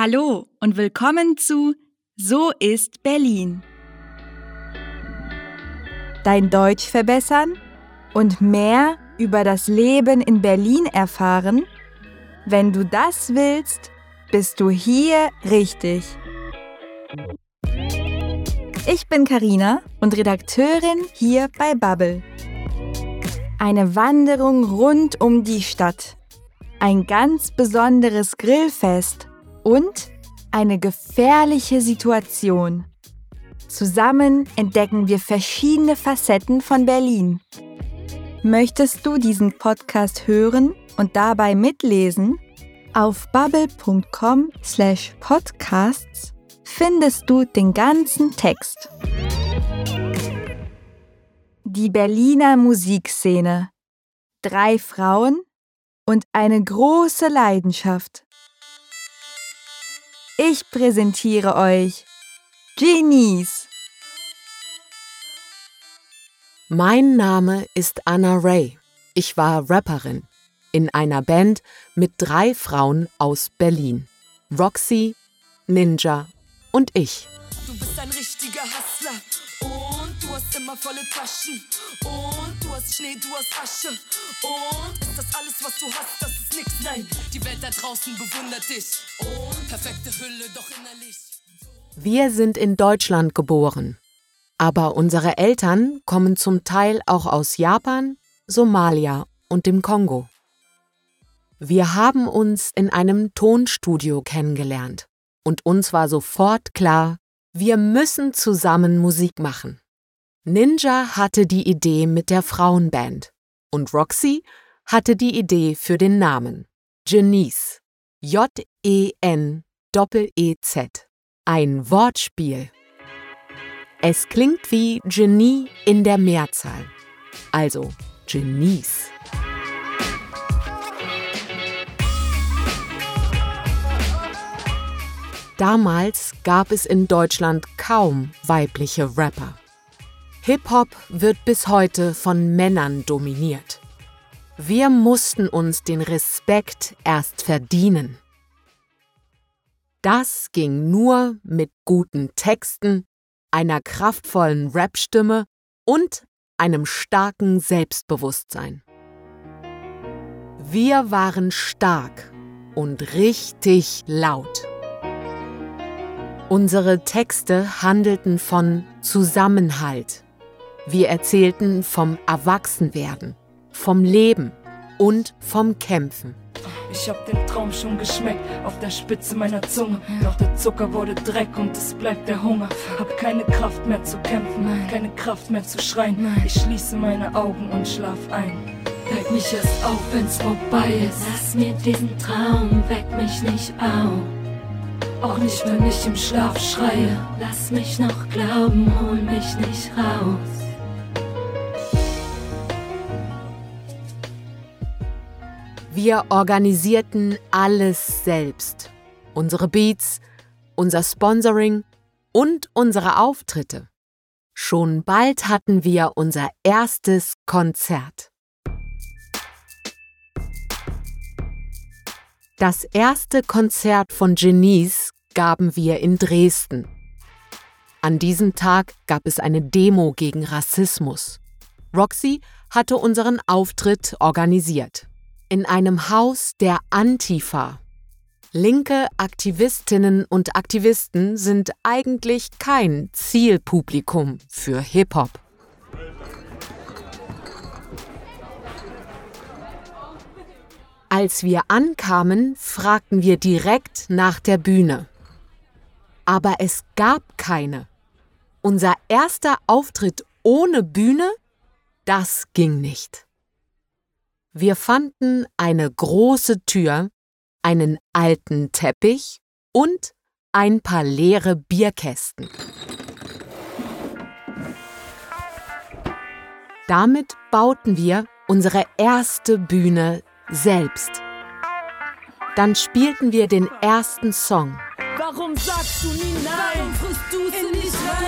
Hallo und willkommen zu So ist Berlin. Dein Deutsch verbessern und mehr über das Leben in Berlin erfahren? Wenn du das willst, bist du hier richtig. Ich bin Karina und Redakteurin hier bei Bubble. Eine Wanderung rund um die Stadt. Ein ganz besonderes Grillfest und eine gefährliche Situation. Zusammen entdecken wir verschiedene Facetten von Berlin. Möchtest du diesen Podcast hören und dabei mitlesen? Auf bubble.com/podcasts findest du den ganzen Text. Die Berliner Musikszene. Drei Frauen und eine große Leidenschaft. Ich präsentiere euch Genies. Mein Name ist Anna Ray. Ich war Rapperin in einer Band mit drei Frauen aus Berlin. Roxy, Ninja und ich. Du bist ein richtiger Hustler und du hast immer volle Taschen und du hast Schnee, du hast Asche und ist das alles, was du hast, das ist nix, nein. Die Welt da draußen bewundert dich und perfekte Hülle, doch innerlich. Wir sind in Deutschland geboren, aber unsere Eltern kommen zum Teil auch aus Japan, Somalia und dem Kongo. Wir haben uns in einem Tonstudio kennengelernt und uns war sofort klar, wir müssen zusammen Musik machen. Ninja hatte die Idee mit der Frauenband und Roxy hatte die Idee für den Namen. Jenice. J-E-N Doppel-E-Z. Ein Wortspiel. Es klingt wie Genie in der Mehrzahl. Also Genies. Damals gab es in Deutschland kaum weibliche Rapper. Hip-Hop wird bis heute von Männern dominiert. Wir mussten uns den Respekt erst verdienen. Das ging nur mit guten Texten, einer kraftvollen Rapstimme und einem starken Selbstbewusstsein. Wir waren stark und richtig laut. Unsere Texte handelten von Zusammenhalt. Wir erzählten vom Erwachsenwerden, vom Leben und vom Kämpfen. Ich hab den Traum schon geschmeckt auf der Spitze meiner Zunge. Doch der Zucker wurde Dreck und es bleibt der Hunger. Hab keine Kraft mehr zu kämpfen, keine Kraft mehr zu schreien. Ich schließe meine Augen und schlaf ein. Weck mich erst auf, wenn's vorbei ist. Lass mir diesen Traum, weck mich nicht auf. Auch nicht, wenn ich im Schlaf schreie. Lass mich noch glauben, hol mich nicht raus. Wir organisierten alles selbst. Unsere Beats, unser Sponsoring und unsere Auftritte. Schon bald hatten wir unser erstes Konzert. Das erste Konzert von Genies gaben wir in Dresden. An diesem Tag gab es eine Demo gegen Rassismus. Roxy hatte unseren Auftritt organisiert. In einem Haus der Antifa. Linke Aktivistinnen und Aktivisten sind eigentlich kein Zielpublikum für Hip-Hop. Als wir ankamen, fragten wir direkt nach der Bühne. Aber es gab keine. Unser erster Auftritt ohne Bühne, das ging nicht. Wir fanden eine große Tür, einen alten Teppich und ein paar leere Bierkästen. Damit bauten wir unsere erste Bühne selbst. Dann spielten wir den ersten Song. Warum sagst du nie nein? Warum frisst du es nicht rein?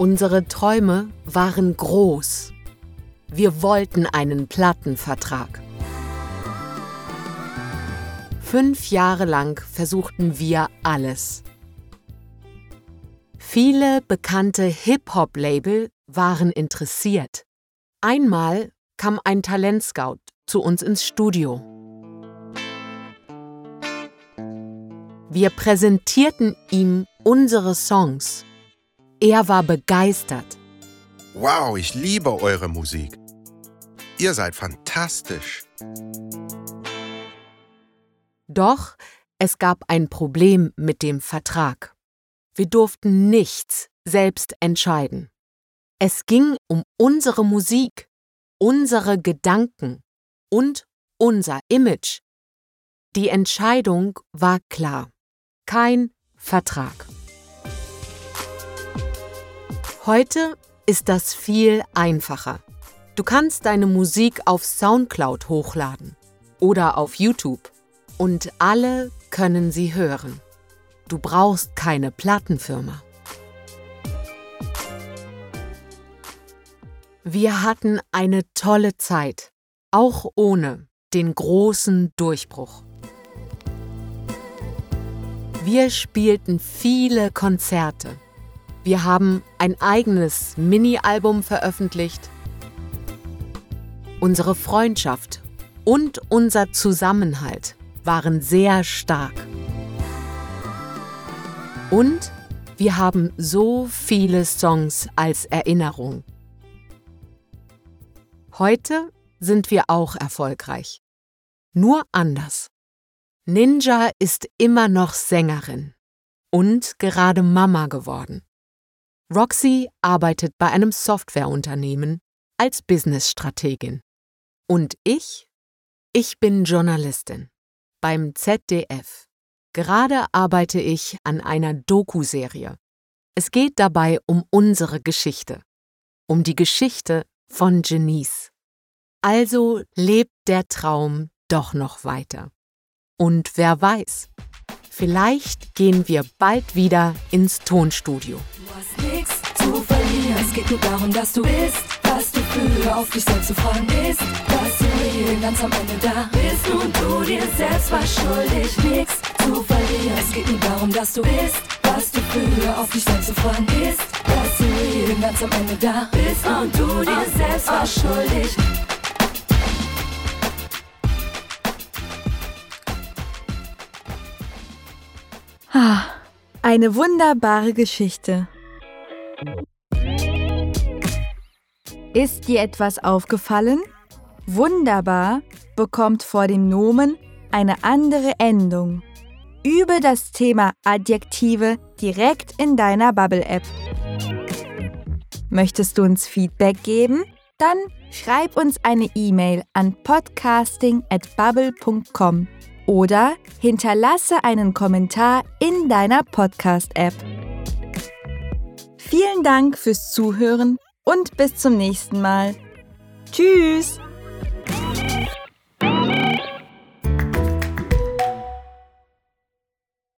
Unsere Träume waren groß. Wir wollten einen Plattenvertrag. Fünf Jahre lang versuchten wir alles. Viele bekannte Hip-Hop-Label waren interessiert. Einmal kam ein Talentscout zu uns ins Studio. Wir präsentierten ihm unsere Songs. Er war begeistert. Wow, ich liebe eure Musik. Ihr seid fantastisch. Doch es gab ein Problem mit dem Vertrag. Wir durften nichts selbst entscheiden. Es ging um unsere Musik, unsere Gedanken und unser Image. Die Entscheidung war klar. Kein Vertrag. Heute ist das viel einfacher. Du kannst deine Musik auf SoundCloud hochladen oder auf YouTube und alle können sie hören. Du brauchst keine Plattenfirma. Wir hatten eine tolle Zeit, auch ohne den großen Durchbruch. Wir spielten viele Konzerte. Wir haben ein eigenes Mini-Album veröffentlicht. Unsere Freundschaft und unser Zusammenhalt waren sehr stark. Und wir haben so viele Songs als Erinnerung. Heute sind wir auch erfolgreich. Nur anders. Ninja ist immer noch Sängerin und gerade Mama geworden. Roxy arbeitet bei einem Softwareunternehmen als Businessstrategin. Und ich? Ich bin Journalistin beim ZDF. Gerade arbeite ich an einer Doku-Serie. Es geht dabei um unsere Geschichte, um die Geschichte von Janice. Also lebt der Traum doch noch weiter. Und wer weiß, vielleicht gehen wir bald wieder ins Tonstudio. Du hast nichts zu verlieren. Es geht nur darum, dass du bist, was du für auf dich selbst zu fragen ist, dass du hier ganz am Ende da bist und du dir selbst war schuldig, nichts zu verlieren. Es geht nur darum, dass du bist, was du für auf dich selbst zu fragen ist, dass du hier ganz am Ende da bist und du dir selbst war schuldig. Eine wunderbare Geschichte. Ist dir etwas aufgefallen? Wunderbar bekommt vor dem Nomen eine andere Endung. Übe das Thema Adjektive direkt in deiner Bubble-App. Möchtest du uns Feedback geben? Dann schreib uns eine E-Mail an podcasting@bubble.com oder hinterlasse einen Kommentar in deiner Podcast-App. Vielen Dank fürs Zuhören und bis zum nächsten Mal. Tschüss!